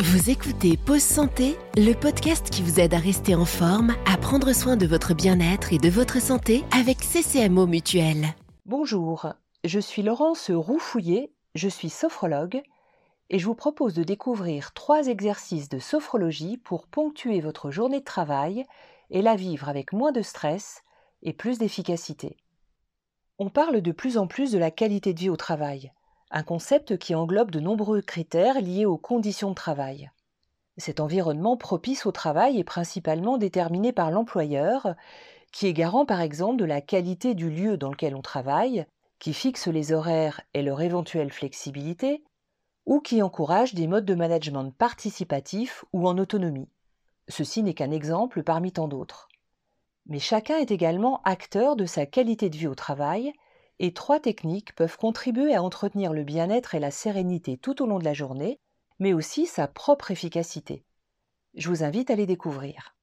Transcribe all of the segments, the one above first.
Vous écoutez Pause Santé, le podcast qui vous aide à rester en forme, à prendre soin de votre bien-être et de votre santé avec CCMO Mutuel. Bonjour, je suis Laurence Roufouillet, je suis sophrologue et je vous propose de découvrir trois exercices de sophrologie pour ponctuer votre journée de travail et la vivre avec moins de stress et plus d'efficacité. On parle de plus en plus de la qualité de vie au travail un concept qui englobe de nombreux critères liés aux conditions de travail. Cet environnement propice au travail est principalement déterminé par l'employeur, qui est garant par exemple de la qualité du lieu dans lequel on travaille, qui fixe les horaires et leur éventuelle flexibilité, ou qui encourage des modes de management participatifs ou en autonomie. Ceci n'est qu'un exemple parmi tant d'autres. Mais chacun est également acteur de sa qualité de vie au travail et trois techniques peuvent contribuer à entretenir le bien-être et la sérénité tout au long de la journée, mais aussi sa propre efficacité. Je vous invite à les découvrir.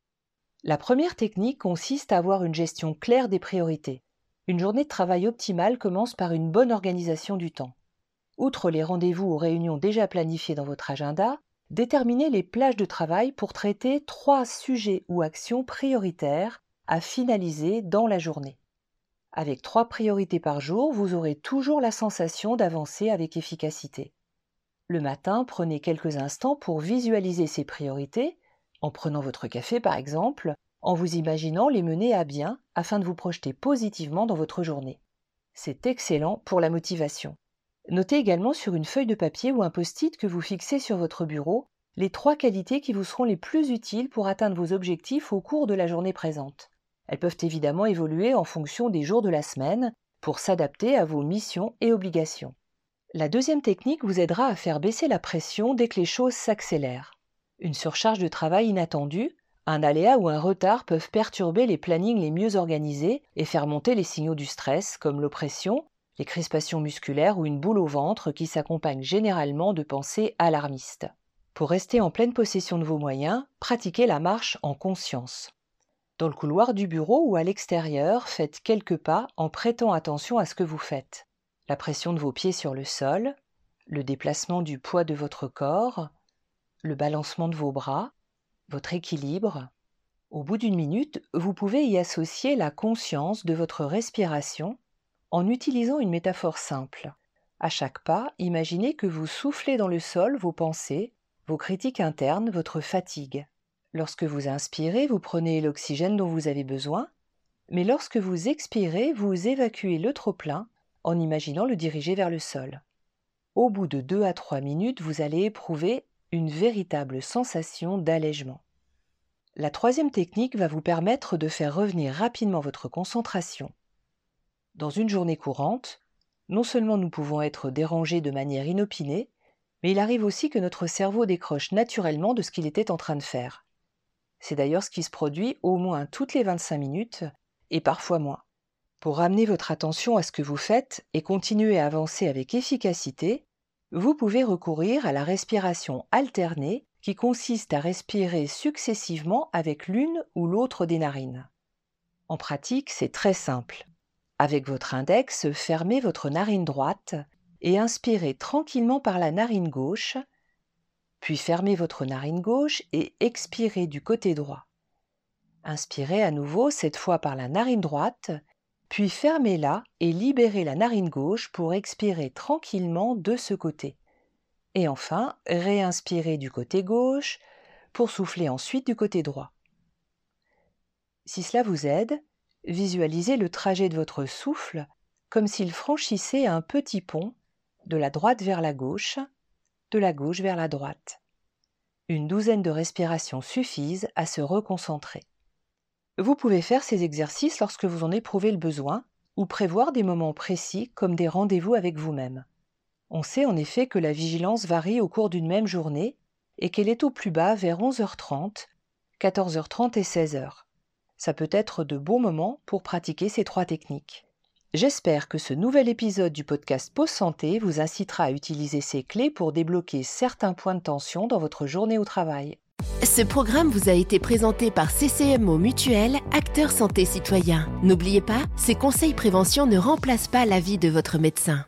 La première technique consiste à avoir une gestion claire des priorités. Une journée de travail optimale commence par une bonne organisation du temps. Outre les rendez-vous ou réunions déjà planifiées dans votre agenda, déterminez les plages de travail pour traiter trois sujets ou actions prioritaires à finaliser dans la journée. Avec trois priorités par jour, vous aurez toujours la sensation d'avancer avec efficacité. Le matin, prenez quelques instants pour visualiser ces priorités, en prenant votre café par exemple, en vous imaginant les mener à bien afin de vous projeter positivement dans votre journée. C'est excellent pour la motivation. Notez également sur une feuille de papier ou un post-it que vous fixez sur votre bureau les trois qualités qui vous seront les plus utiles pour atteindre vos objectifs au cours de la journée présente. Elles peuvent évidemment évoluer en fonction des jours de la semaine pour s'adapter à vos missions et obligations. La deuxième technique vous aidera à faire baisser la pression dès que les choses s'accélèrent. Une surcharge de travail inattendue, un aléa ou un retard peuvent perturber les plannings les mieux organisés et faire monter les signaux du stress comme l'oppression, les crispations musculaires ou une boule au ventre qui s'accompagnent généralement de pensées alarmistes. Pour rester en pleine possession de vos moyens, pratiquez la marche en conscience. Dans le couloir du bureau ou à l'extérieur, faites quelques pas en prêtant attention à ce que vous faites. La pression de vos pieds sur le sol, le déplacement du poids de votre corps, le balancement de vos bras, votre équilibre. Au bout d'une minute, vous pouvez y associer la conscience de votre respiration en utilisant une métaphore simple. À chaque pas, imaginez que vous soufflez dans le sol vos pensées, vos critiques internes, votre fatigue. Lorsque vous inspirez, vous prenez l'oxygène dont vous avez besoin, mais lorsque vous expirez, vous évacuez le trop-plein en imaginant le diriger vers le sol. Au bout de 2 à 3 minutes, vous allez éprouver une véritable sensation d'allègement. La troisième technique va vous permettre de faire revenir rapidement votre concentration. Dans une journée courante, non seulement nous pouvons être dérangés de manière inopinée, mais il arrive aussi que notre cerveau décroche naturellement de ce qu'il était en train de faire. C'est d'ailleurs ce qui se produit au moins toutes les 25 minutes, et parfois moins. Pour ramener votre attention à ce que vous faites et continuer à avancer avec efficacité, vous pouvez recourir à la respiration alternée qui consiste à respirer successivement avec l'une ou l'autre des narines. En pratique, c'est très simple. Avec votre index, fermez votre narine droite et inspirez tranquillement par la narine gauche puis fermez votre narine gauche et expirez du côté droit. Inspirez à nouveau, cette fois par la narine droite, puis fermez-la et libérez la narine gauche pour expirer tranquillement de ce côté. Et enfin, réinspirez du côté gauche pour souffler ensuite du côté droit. Si cela vous aide, visualisez le trajet de votre souffle comme s'il franchissait un petit pont de la droite vers la gauche de la gauche vers la droite. Une douzaine de respirations suffisent à se reconcentrer. Vous pouvez faire ces exercices lorsque vous en éprouvez le besoin ou prévoir des moments précis comme des rendez-vous avec vous-même. On sait en effet que la vigilance varie au cours d'une même journée et qu'elle est au plus bas vers 11h30, 14h30 et 16h. Ça peut être de bons moments pour pratiquer ces trois techniques. J'espère que ce nouvel épisode du podcast Pause Santé vous incitera à utiliser ces clés pour débloquer certains points de tension dans votre journée au travail. Ce programme vous a été présenté par CCMO Mutuel, acteur santé citoyen. N'oubliez pas, ces conseils prévention ne remplacent pas l'avis de votre médecin.